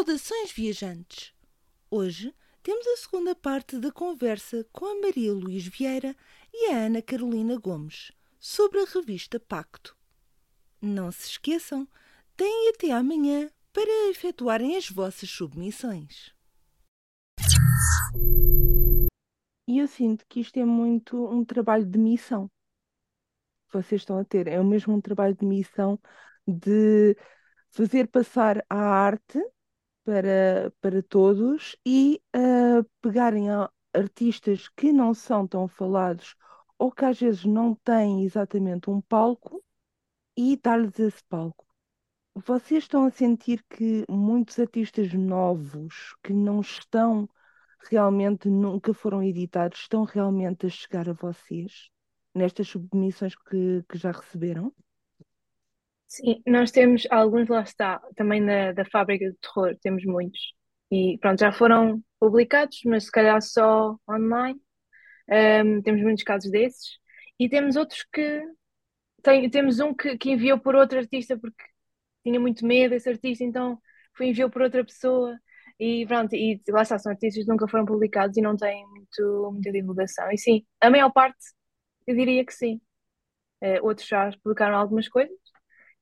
Saudações, viajantes! Hoje temos a segunda parte da conversa com a Maria Luís Vieira e a Ana Carolina Gomes sobre a revista Pacto. Não se esqueçam, têm até amanhã para efetuarem as vossas submissões. E eu sinto que isto é muito um trabalho de missão vocês estão a ter. É o mesmo um trabalho de missão de fazer passar a arte para, para todos e uh, pegarem artistas que não são tão falados ou que às vezes não têm exatamente um palco e dar-lhes esse palco. Vocês estão a sentir que muitos artistas novos que não estão realmente, nunca foram editados, estão realmente a chegar a vocês nestas submissões que, que já receberam? Sim, nós temos alguns, lá está, também da, da Fábrica de Terror, temos muitos. E pronto, já foram publicados, mas se calhar só online. Um, temos muitos casos desses. E temos outros que. Tem, temos um que, que enviou por outro artista porque tinha muito medo esse artista, então foi enviou por outra pessoa. E pronto, e lá está, são artistas que nunca foram publicados e não têm muito, muita divulgação. E sim, a maior parte, eu diria que sim. Uh, outros já publicaram algumas coisas,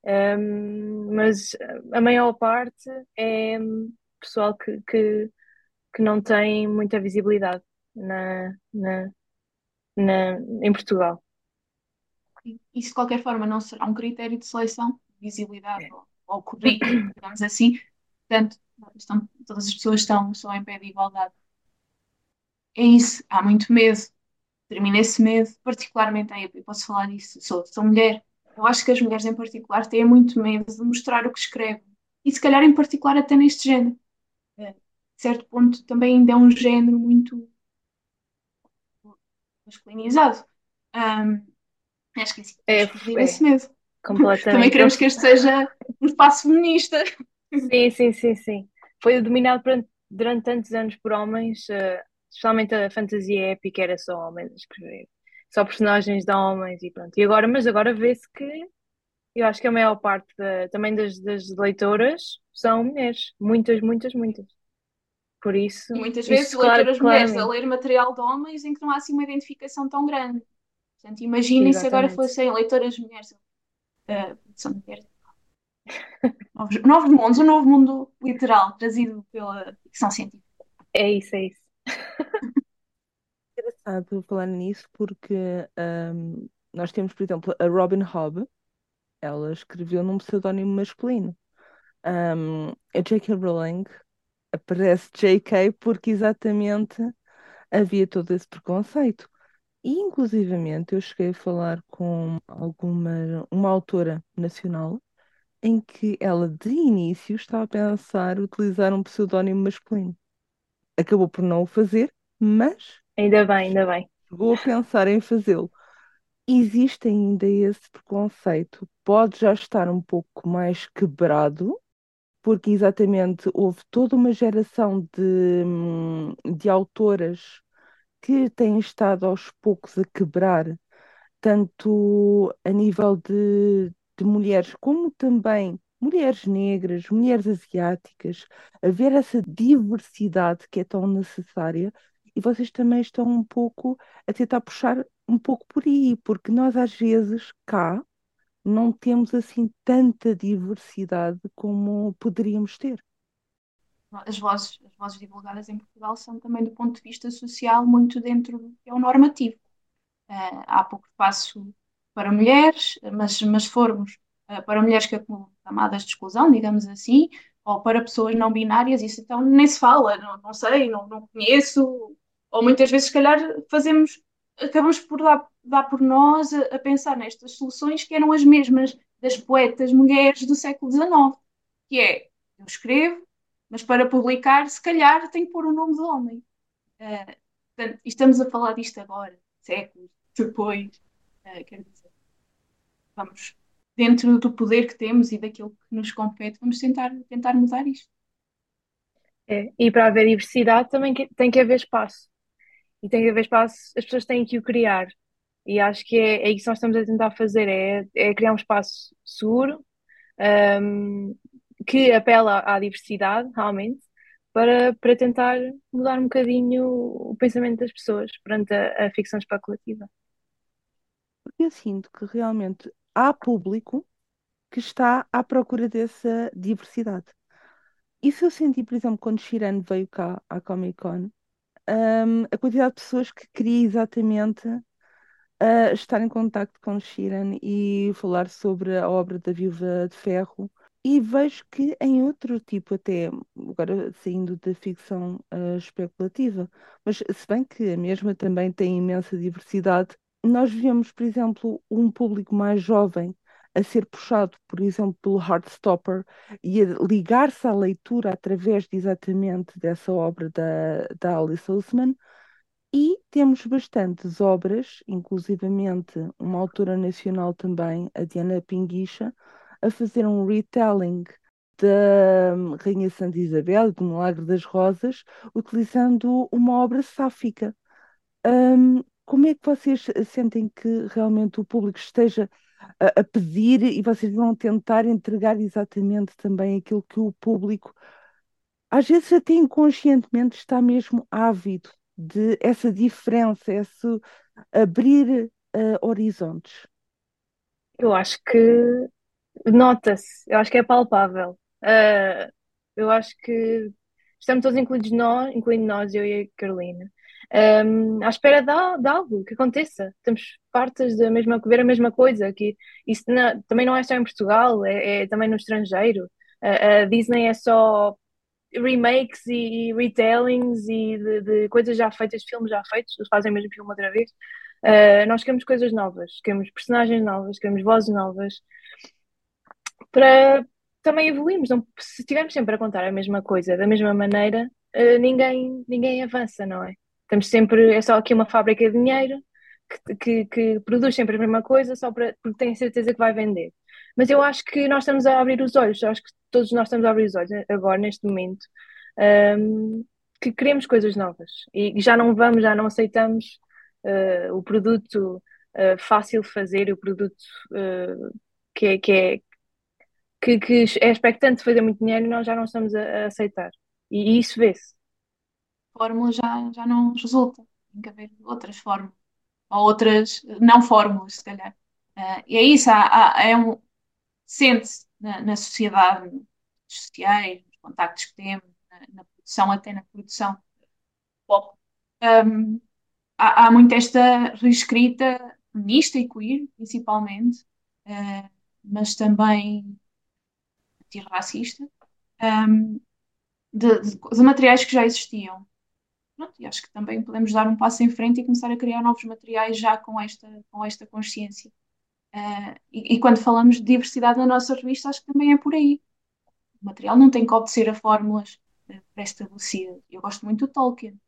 um, mas a maior parte é pessoal que, que, que não tem muita visibilidade na, na, na, em Portugal. Isso de qualquer forma não será um critério de seleção, visibilidade é. ou, ou currículo, digamos assim. Portanto, estão, todas as pessoas estão, estão em pé de igualdade. É isso, há muito medo. Termina esse medo, particularmente, aí eu posso falar disso, sou, sou mulher, eu acho que as mulheres em particular têm muito medo de mostrar o que escrevem. E se calhar em particular até neste género. É, certo ponto também ainda é um género muito masculinizado. Um, acho que é assim, é, é, esse medo. Também queremos que este seja um espaço feminista. Sim, sim, sim, sim. Foi dominado durante, durante tantos anos por homens, uh, especialmente a fantasia épica era só homens a escrever só personagens de homens e pronto. E agora, mas agora vê-se que eu acho que a maior parte da, também das, das leitoras são mulheres. Muitas, muitas, muitas. Por isso. Muitas vezes isso, leitoras claro, mulheres a ler material de homens em que não há assim uma identificação tão grande. Portanto, imaginem se agora fossem leitoras mulheres. Uh, são mulheres. novos, novos mundos, um novo mundo literal trazido pela ficção científica. É isso, é isso. engraçado falar nisso porque nós temos, por exemplo, a Robin Hobb, ela escreveu num pseudónimo masculino. Um, a J.K. Rowling aparece J.K. porque exatamente havia todo esse preconceito. E, inclusivamente, eu cheguei a falar com alguma uma autora nacional em que ela, de início, estava a pensar utilizar um pseudónimo masculino. Acabou por não o fazer, mas Ainda bem, ainda bem. A pensar em fazê-lo. Existe ainda esse preconceito. Pode já estar um pouco mais quebrado, porque exatamente houve toda uma geração de, de autoras que têm estado aos poucos a quebrar, tanto a nível de, de mulheres como também mulheres negras, mulheres asiáticas, haver essa diversidade que é tão necessária e vocês também estão um pouco a tentar puxar um pouco por aí, porque nós às vezes cá não temos assim tanta diversidade como poderíamos ter. As vozes, as vozes divulgadas em Portugal são também do ponto de vista social muito dentro do que é o normativo. Uh, há pouco espaço para mulheres, mas, mas formos uh, para mulheres que acumulam camadas de exclusão, digamos assim, ou para pessoas não binárias, isso então nem se fala, não, não sei, não, não conheço, ou muitas vezes, se calhar, fazemos, acabamos por dar, dar por nós a, a pensar nestas soluções que eram as mesmas das poetas mulheres do século XIX, que é, eu escrevo, mas para publicar, se calhar, tenho que pôr o nome de homem. Uh, portanto, estamos a falar disto agora, séculos depois. Uh, quero dizer, vamos, dentro do poder que temos e daquilo que nos compete, vamos tentar, tentar mudar isto. É, e para haver diversidade também tem que haver espaço e tem que haver espaço, as pessoas têm que o criar. E acho que é, é isso que nós estamos a tentar fazer, é, é criar um espaço seguro, um, que apela à diversidade, realmente, para, para tentar mudar um bocadinho o pensamento das pessoas perante a, a ficção especulativa. Porque eu sinto que realmente há público que está à procura dessa diversidade. Isso eu senti, por exemplo, quando Shiran veio cá à Comic Con, um, a quantidade de pessoas que queria exatamente uh, estar em contacto com Shiran e falar sobre a obra da Viúva de Ferro. E vejo que em outro tipo, até agora saindo da ficção uh, especulativa, mas se bem que a mesma também tem imensa diversidade, nós vemos, por exemplo, um público mais jovem a ser puxado, por exemplo, pelo Heartstopper e a ligar-se à leitura através de, exatamente dessa obra da, da Alice Oseman. E temos bastantes obras, inclusivamente uma autora nacional também, a Diana Pinguicha, a fazer um retelling da Rainha Santa Isabel, do Milagre das Rosas, utilizando uma obra sáfica. Um, como é que vocês sentem que realmente o público esteja a, a, pedir e vocês vão tentar entregar exatamente também aquilo que o público, às vezes até inconscientemente, está mesmo ávido de essa diferença, esse abrir uh, horizontes? Eu acho que nota-se, eu acho que é palpável. Uh, eu acho que estamos todos incluídos nós, incluindo nós, eu e a Carolina, um, à espera de, de, algo que aconteça. Estamos partes da mesma, ver a mesma coisa, que isso também não é só em Portugal, é, é também no estrangeiro. A, a, Disney é só remakes e, e retellings e de, de, coisas já feitas, filmes já feitos, eles fazem o mesmo filme outra vez. Uh, nós queremos coisas novas, queremos personagens novas, queremos vozes novas para também evoluirmos. Não, se estivermos sempre a contar a mesma coisa da mesma maneira, uh, ninguém, ninguém avança, não é? Estamos sempre, é só aqui uma fábrica de dinheiro que, que, que produz sempre a mesma coisa só para, porque tem certeza que vai vender. Mas eu acho que nós estamos a abrir os olhos, acho que todos nós estamos a abrir os olhos agora, neste momento, um, que queremos coisas novas e já não vamos, já não aceitamos uh, o produto uh, fácil de fazer, o produto uh, que, é, que, é, que, que é expectante de fazer muito dinheiro e nós já não estamos a, a aceitar. E, e isso vê-se fórmula já, já não resulta. Tem que haver outras fórmulas. Ou outras não fórmulas, se calhar. Uh, e é isso, há, há, é um, sente-se na, na, sociedade, nos sociais, nos contactos que temos, na, na produção, até na produção pop, um, há, há muito esta reescrita feminista e queer, principalmente, uh, mas também antirracista, um, de, de, de, materiais que já existiam. Pronto, e acho que também podemos dar um passo em frente e começar a criar novos materiais já com esta, com esta consciência. Uh, e, e, quando falamos de diversidade na nossa revista, acho que também é por aí. O material não tem que obedecer a fórmulas uh, pré-estabelecidas. Eu gosto muito do Tolkien,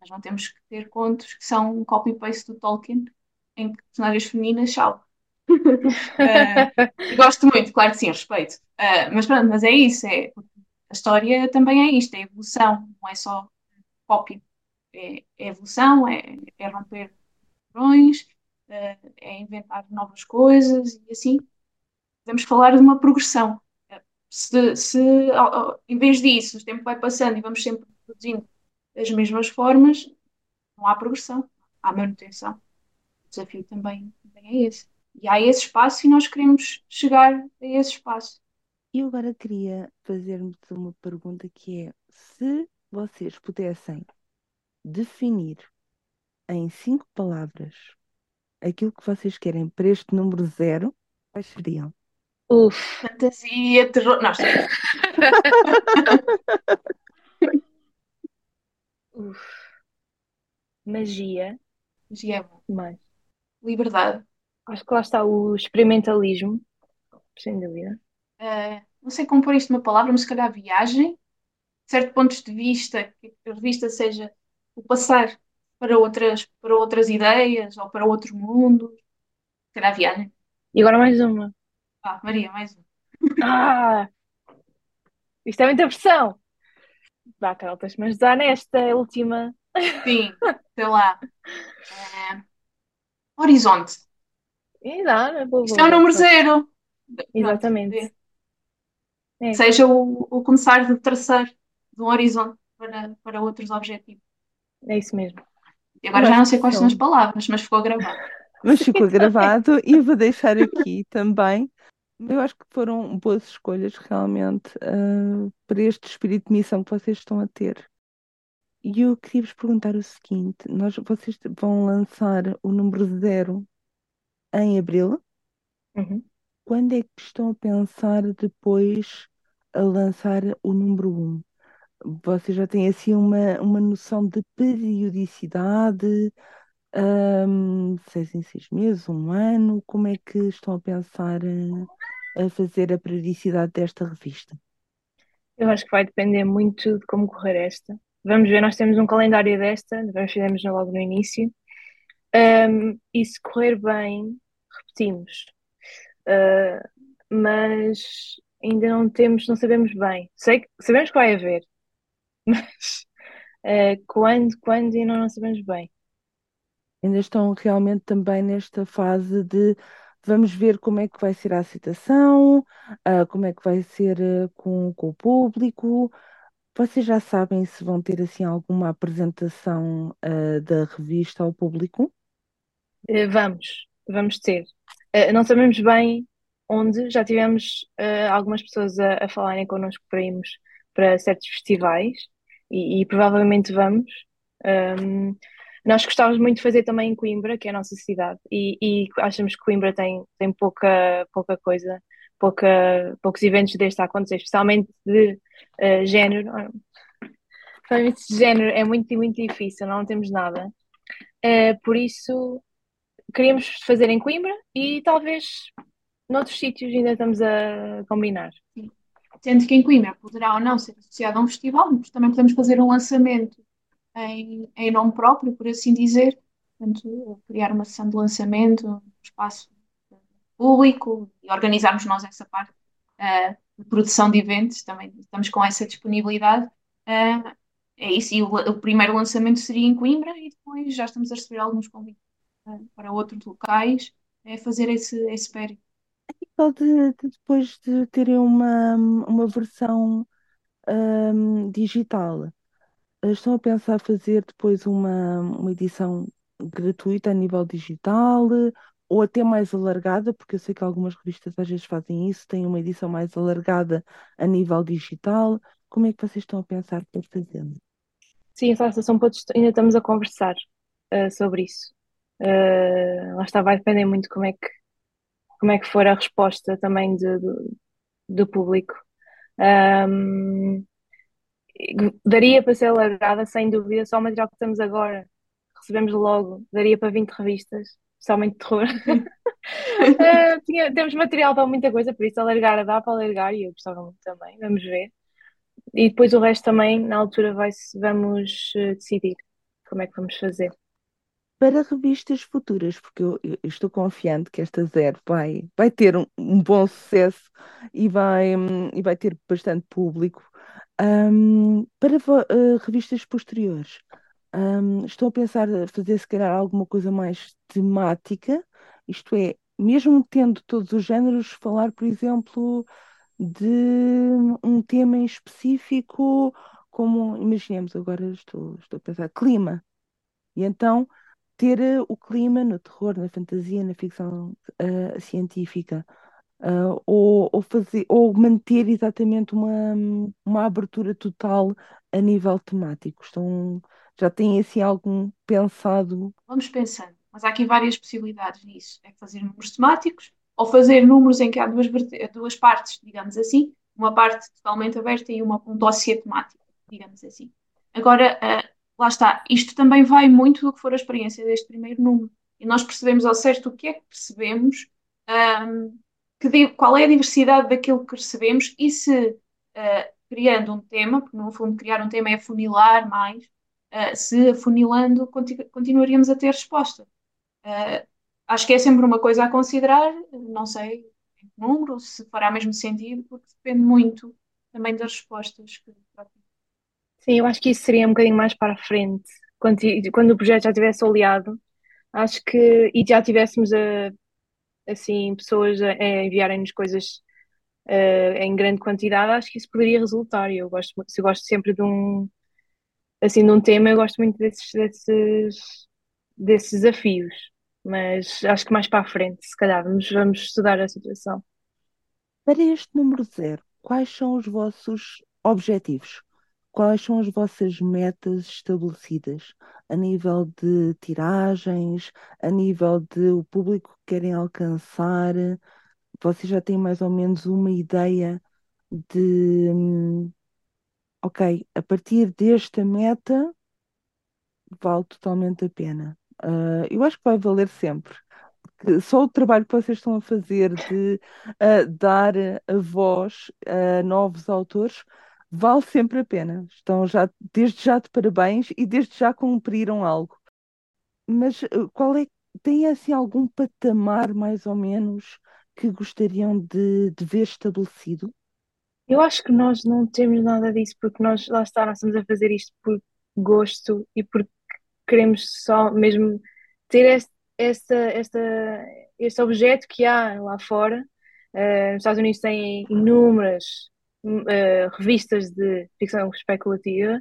mas não temos que ter contos que são um copy-paste do Tolkien em que personagens femininas, tchau. uh, gosto muito, claro que sim, respeito. Mas pronto, mas é isso, é, a história também é isto, é evolução, não é só copy é, é evolução, é, é romper padrões, é, é inventar novas coisas e assim podemos falar de uma progressão. Se, se em vez disso o tempo vai passando e vamos sempre produzindo as mesmas formas, não há progressão, há manutenção. O desafio também, também é esse. E há esse espaço e nós queremos chegar a esse espaço. E agora queria fazer-me uma pergunta que é: se vocês pudessem definir em cinco palavras aquilo que vocês querem para este número zero, quais seriam? Uf, fantasia, terror. Não, Uf. Magia. Magia é bom. Mais. Liberdade. Acho que lá está o experimentalismo, sem dúvida. Uh, não sei como pôr isto numa palavra, mas se calhar viagem. certo pontos de vista, que a revista seja o passar para outras, para outras ideias ou para outros mundos. Será Viana? E agora mais uma. Ah, Maria, mais uma. Ah! Isto é muita pressão. Vá, Carol, tens-me ajudar nesta última. Sim, sei lá. É... Horizonte. E dá, é boa, Isto é o número zero. Exatamente. É. Seja o, o começar de traçar de um horizonte para, para outros objetivos. É isso mesmo. E agora Eu já não sei quais são as palavras, mas ficou gravado. Mas ficou gravado e vou deixar aqui também. Eu acho que foram boas escolhas realmente ah, para este espírito de missão que vocês estão a ter. E eu queria vos perguntar o seguinte: nós, vocês vão lançar o número zero em abril. Uhum. Quando é que estão a pensar depois a lançar o número um? Vocês já têm assim uma, uma noção de periodicidade? Ahm, seis em seis meses, um ano? Como é que estão a pensar eh, a fazer a periodicidade desta revista? Eu acho que vai depender muito de como correr esta. Vamos ver, nós temos um calendário desta, nós fizemos logo no início. Um, e se correr bem, repetimos. Uh, mas ainda não temos, não sabemos bem. Sei, sabemos que vai haver, mas uh, quando, quando ainda não sabemos bem. Ainda estão realmente também nesta fase de vamos ver como é que vai ser a aceitação, ah, como é que vai ser ah, com, com o público. Vocês já sabem se vão ter assim alguma apresentação ah, da revista ao público? Uh, vamos, vamos ter. Uh, não sabemos bem onde, já tivemos uh, algumas pessoas a, a falarem connosco para irmos para certos festivais e, e provavelmente vamos. Um, nós gostávamos muito de fazer também em Coimbra, que é a nossa cidade, e, e achamos que Coimbra tem, tem pouca, pouca coisa, pouca, poucos eventos destes a acontecer, especialmente de uh, género. Especialmente de género é muito, muito difícil, não temos nada. Uh, por isso, queríamos fazer em Coimbra e talvez noutros sítios ainda estamos a combinar. Sendo que em Coimbra poderá ou não ser associado a um festival, mas também podemos fazer um lançamento em, em nome próprio, por assim dizer. Portanto, criar uma sessão de lançamento, um espaço público e organizarmos nós essa parte uh, de produção de eventos, também estamos com essa disponibilidade. Uh, é isso, e o, o, primeiro lançamento seria em Coimbra e depois já estamos a receber alguns convites uh, para outros locais, é fazer esse, esse périplo. Só de, de depois de terem uma, uma versão ahm, digital, estão a pensar fazer depois uma, uma edição gratuita a nível digital ou até mais alargada, porque eu sei que algumas revistas às vezes fazem isso, têm uma edição mais alargada a nível digital. Como é que vocês estão a pensar para fazer? Sim, essa situação ainda estamos a conversar uh, sobre isso. Uh, lá está, vai depender muito como é que como é que for a resposta também de, de, do público. Um, daria para ser alargada, sem dúvida, só o material que estamos agora. Recebemos logo, daria para 20 revistas, de terror. uh, tinha, temos material para muita coisa, por isso alargar dá para alargar e eu gostava muito também, vamos ver. E depois o resto também, na altura, vai vamos uh, decidir como é que vamos fazer para revistas futuras, porque eu, eu, estou confiante que esta Zero vai, vai ter um, um bom sucesso e vai, um, e vai ter bastante público. Um, para uh, revistas posteriores, estou a pensar fazer se calhar alguma coisa mais temática, isto é, mesmo tendo todos os géneros, falar, por exemplo, de um tema em específico, como imaginemos agora, estou, estou a pensar, clima. E então ter uh, o clima no terror, na fantasia, na ficção uh, científica, uh, ou, ou, fazer, ou manter exatamente uma, uma abertura total a nível temático. Estão, já têm assim algum pensado? Vamos pensando, mas há aqui várias possibilidades nisso. É fazer números temáticos ou fazer números em que há duas, duas partes, digamos assim, uma parte totalmente aberta e uma, um dossiê temático, digamos assim. Agora, lá está, isto também vai muito do que for a experiência deste primeiro número. E nós percebemos ao certo o que é que percebemos, um, que, qual é a diversidade daquilo que recebemos e se, uh, criando um tema, porque no fundo criar um tema é afunilar mais, uh, se afunilando continu continuaríamos a ter resposta. Uh, acho que é sempre uma coisa a considerar, não sei em que número, se fará mesmo sentido, porque depende muito também das respostas que Sim, eu acho que isso seria um bocadinho mais para a frente, quando, quando o projeto já estivesse oleado, acho que, e já tivéssemos a, assim, pessoas a, a enviarem-nos coisas uh, em grande quantidade, acho que isso poderia resultar. Eu gosto, eu gosto sempre de um assim de um tema, eu gosto muito desses, desses, desses desafios. Mas acho que mais para a frente, se calhar, vamos, vamos estudar a situação. Para este número zero, quais são os vossos objetivos? Quais são as vossas metas estabelecidas a nível de tiragens, a nível de o público que querem alcançar? Vocês já têm mais ou menos uma ideia de, ok, a partir desta meta vale totalmente a pena. Uh, eu acho que vai valer sempre. Só o trabalho que vocês estão a fazer de uh, dar a voz a novos autores vale sempre a pena. Estão já, desde já de parabéns e desde já cumpriram algo. Mas uh, qual é, tem assim algum patamar mais ou menos que gostariam de, de ver estabelecido? Eu acho que nós não temos nada disso, porque nós, lá está, nós estamos a fazer isto por gosto e porque queremos só mesmo ter este, esta, esta, este objeto que há lá fora. Uh, nos Estados Unidos têm inúmeras uh, revistas de ficção especulativa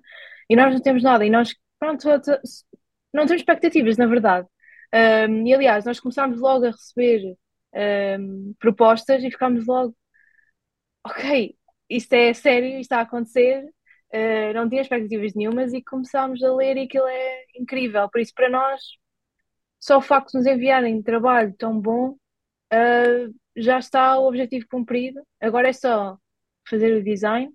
e nós não temos nada. E nós, pronto, não temos expectativas, na verdade. Um, e aliás, nós começámos logo a receber um, propostas e ficámos logo, ok, isto é sério, isto está a acontecer, uh, não tinha expectativas nenhumas e começámos a ler e aquilo é incrível. Por isso, para nós, só o facto de nos enviarem trabalho tão bom, uh, já está o objetivo cumprido. Agora é só fazer o design,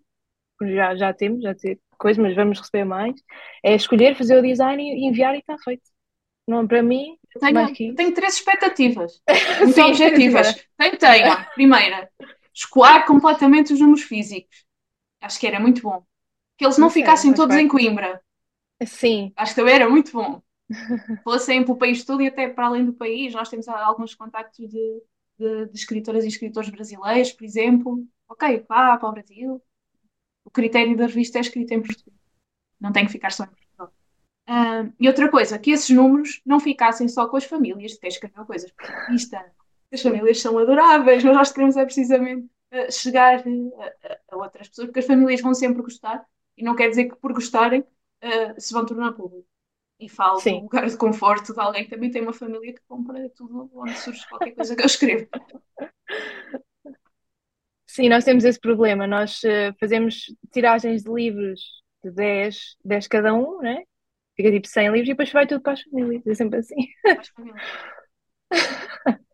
já, já temos, já temos coisas, mas vamos receber mais. É escolher, fazer o design e enviar e está feito. Não, para mim, tenho, tenho três expectativas, muito objetivas. Tenho, tenho. Primeira, escoar completamente os números físicos. Acho que era muito bom. Que eles não, não ficassem todos em Coimbra. Sim. Acho que também era muito bom. Fossem para o país todo e até para além do país. Nós temos alguns contactos de, de, de escritoras e escritores brasileiros, por exemplo. Ok, vá para o Brasil. O critério da revista é escrito em português. Não tem que ficar só em Portugal. Uh, e outra coisa, que esses números não ficassem só com as famílias de quem escreveu coisas para a revista. As famílias são adoráveis, mas nós queremos é precisamente uh, chegar uh, a, a, outras pessoas, porque as famílias vão sempre gostar, e não quer dizer que por gostarem uh, se vão tornar público. E falo Sim. do lugar de conforto de alguém que também tem uma família que compra tudo onde surge qualquer coisa que eu escrevo. Sim, nós temos esse problema. Nós fazemos tiragens de livros de 10, 10 cada um, né? Fica tipo 100 livros e depois vai tudo para as famílias. É sempre assim. Para as famílias.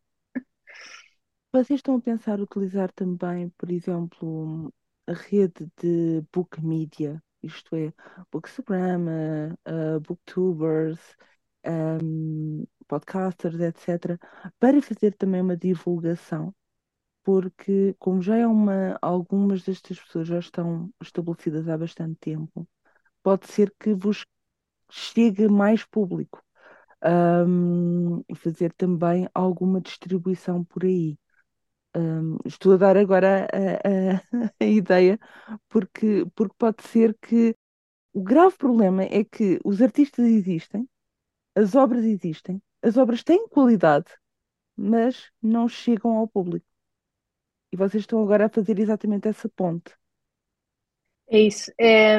Vocês estão a pensar utilizar também, por exemplo, a rede de book media, isto é, Bookstagram, uh, Booktubers, um, podcasters, etc., para fazer também uma divulgação, porque como já é uma, algumas destas pessoas já estão estabelecidas há bastante tempo, pode ser que vos chegue mais público. Um, e fazer também alguma distribuição por aí. Um, estou a dar agora a, a, a, ideia, porque, porque pode ser que o grave problema é que os artistas existem, as obras existem, as obras têm qualidade, mas não chegam ao público. E vocês estão agora a fazer exatamente essa ponte. É isso. É,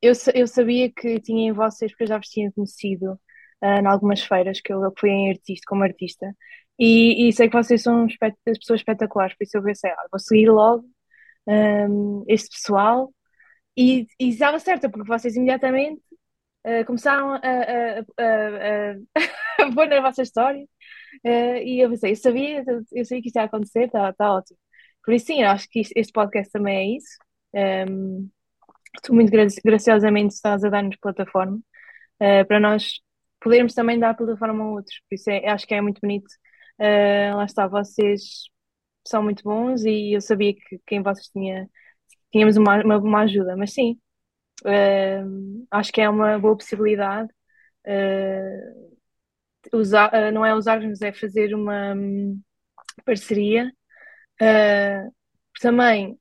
eu, eu sabia que tinha em vocês, porque eu já vos tinha conhecido uh, em algumas feiras que eu fui em artista, como artista, e, e sei que vocês são pessoas espetaculares, por isso eu pensei, ah, vou seguir logo um, este pessoal. E, e estava certa, porque vocês imediatamente uh, começaram a, a, a, a, pôr na vossa história. Uh, e eu pensei, eu sabia, eu sabia que isto ia acontecer, está tá ótimo. Por isso, sim, acho que este podcast também é isso. Um, tu muito graciosamente estás a dar-nos plataforma uh, para nós podermos também dar plataforma a outros. Por isso, é, acho que é muito bonito Uh, lá está, vocês são muito bons e eu sabia que quem vocês tinha, tínhamos uma, uma, uma ajuda, mas sim, uh, acho que é uma boa possibilidade. Uh, usar, não é usar-nos, é fazer uma um, parceria. Também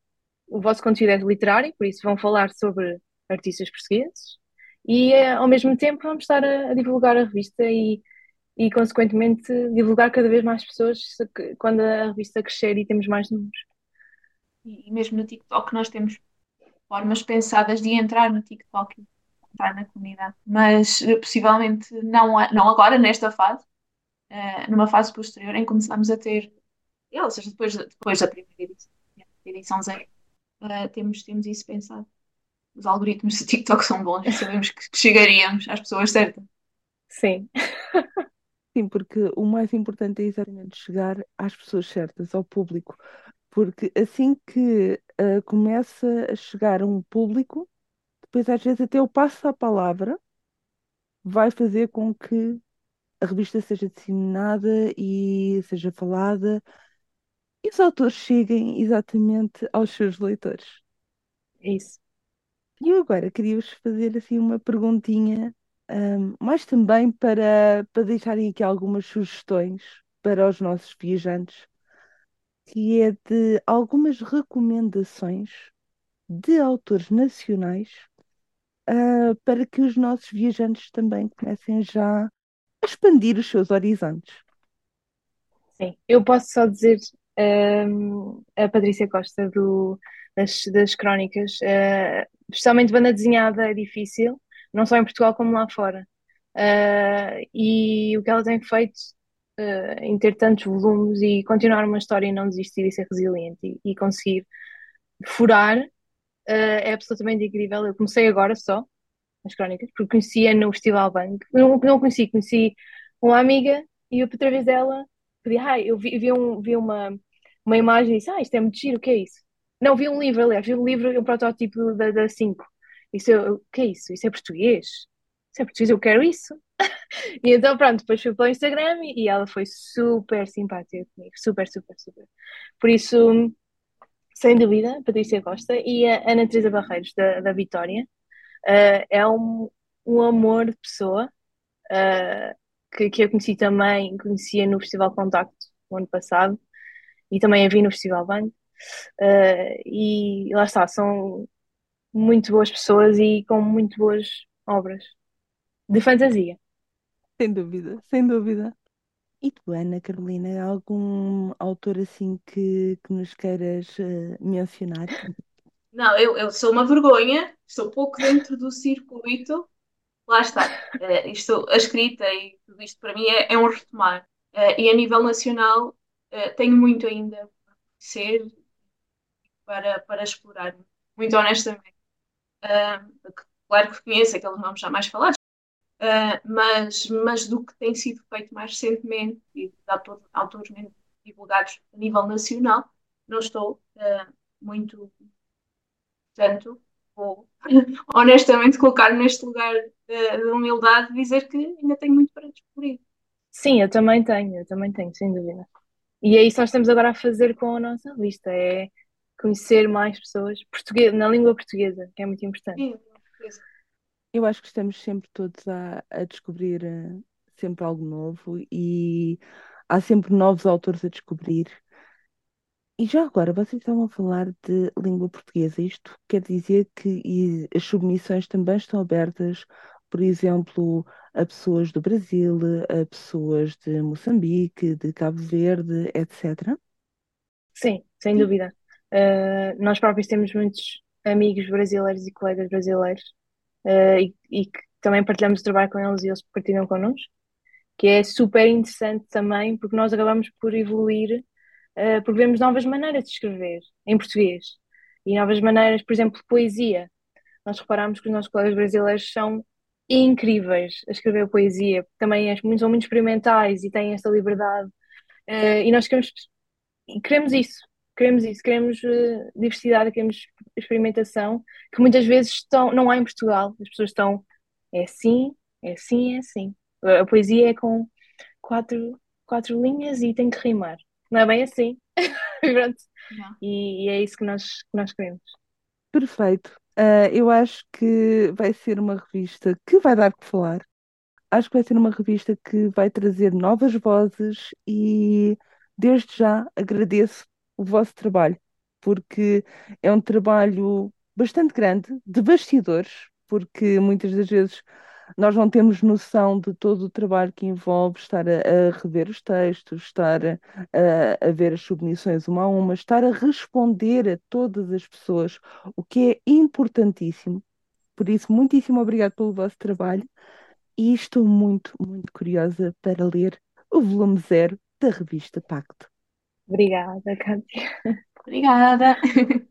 o vosso conteúdo é literário, por isso vão falar sobre artistas portugueses e ao mesmo tempo vamos estar a, a divulgar a revista e e, consequentemente, divulgar cada vez mais pessoas quando a revista crescer e temos mais números. e, mesmo no TikTok nós temos formas pensadas de entrar no TikTok e entrar na comunidade, mas eh, possivelmente não, não agora, nesta fase, uh, numa fase posterior em que começamos a ter, ou seja, depois, depois da primeira edição, edição zero, uh, temos, temos isso pensado. Os algoritmos do TikTok são bons e sabemos que chegaríamos às pessoas certas. Sim. Sim, porque o mais importante é exatamente chegar às pessoas certas, ao público. Porque assim que uh, começa a chegar a um público, depois às vezes até o passo à palavra vai fazer com que a revista seja disseminada e seja falada e os autores cheguem exatamente aos seus leitores. Isso. E eu agora queria-vos fazer assim uma perguntinha, um, mais também para, para deixarem aqui algumas sugestões para os nossos viajantes, que é de algumas recomendações de autores nacionais, uh, para que os nossos viajantes também comecem já a expandir os seus horizontes. Sim, eu posso só dizer um, a Patrícia Costa do, das, das crónicas, uh, especialmente banda desenhada é difícil, não só em Portugal como lá fora. Uh, e o que ela tem feito uh, em ter tantos volumes e continuar uma história e não desistir e ser resiliente e, e conseguir furar uh, é absolutamente incrível. Eu comecei agora só as crónicas, porque conhecia no Festival Bank. Não, não conheci, conheci uma amiga e através dela, ah, eu vi, vi, um, vi uma, uma imagem e disse, ah, isto é muito giro, o que é isso? Não, vi um livro, aliás, vi um livro, um protótipo da, da 5. Isso, o que é isso? Isso é português? Isso é português, eu quero isso. e então, pronto, depois fui pelo Instagram e, e ela foi super simpática comigo, super, super, super. Por isso, sem dúvida, Patrícia Costa e a Ana Teresa Barreiros, da, da Vitória, uh, é um, um amor de pessoa uh, que, que eu conheci também, conhecia no Festival Contacto, o ano passado, e também a vi no Festival Banho. Uh, e lá está, são muito boas pessoas e com muito boas obras de fantasia. Sem dúvida, sem dúvida. E tu, Ana Carolina, algum autor assim que, que nos queiras uh, mencionar? Não, eu, eu sou uma vergonha, estou pouco dentro do circuito. Lá está. Uh, isto, a escrita e tudo isto para mim é, é um retomar. Uh, e a nível nacional, tenho muito ainda para conhecer, para, para explorar, muito honestamente. Uh, claro que conheço aqueles nomes já mais falados, uh, mas, mas do que tem sido feito mais recentemente e de autor, autores divulgados a nível nacional, não estou uh, muito. Portanto, vou honestamente colocar-me neste lugar de humildade e dizer que ainda tenho muito para descobrir. Sim, eu também tenho, eu também tenho, sem dúvida. E é isso que nós estamos agora a fazer com a nossa lista, é conhecer mais pessoas português, na língua portuguesa, que é muito importante. Eu acho que estamos sempre todos a, a descobrir uh, sempre algo novo e há sempre novos autores a descobrir. E já agora, vocês estavam a falar de língua portuguesa. Isto quer dizer que as submissões também estão abertas, por exemplo, a pessoas do Brasil, a pessoas de Moçambique, de Cabo Verde, etc. Sim, sem dúvida. Uh, nós próprios temos muitos amigos brasileiros e colegas brasileiros uh, e, e, que também partilhamos o trabalho com eles e eles partilham connosco, que é super interessante também porque nós acabamos por evoluir, uh, porque vemos novas maneiras de escrever em português e novas maneiras, por exemplo, poesia. Nós reparamos que os nossos colegas brasileiros são incríveis a escrever poesia, também é, são muito experimentais e têm esta liberdade. e nós queremos, queremos isso queremos isso, queremos uh, diversidade, queremos experimentação, que muitas vezes estão, não há em Portugal. As pessoas estão, é assim, é assim, é assim. A poesia é com quatro, quatro linhas e tem que rimar. Não é bem assim. e, e, é isso que nós, que nós queremos. Perfeito. Uh, eu acho que vai ser uma revista que vai dar que falar. Acho que vai ser uma revista que vai trazer novas vozes e desde já agradeço o vosso trabalho, porque é um trabalho bastante grande, de bastidores, porque muitas das vezes nós não temos noção de todo o trabalho que envolve estar a, a rever os textos, estar a, a, ver as submissões uma a uma, estar a responder a todas as pessoas, o que é importantíssimo. Por isso, muitíssimo obrigado pelo vosso trabalho e estou muito, muito curiosa para ler o volume zero da revista Pacto. Obrigada, Cátia. Obrigada.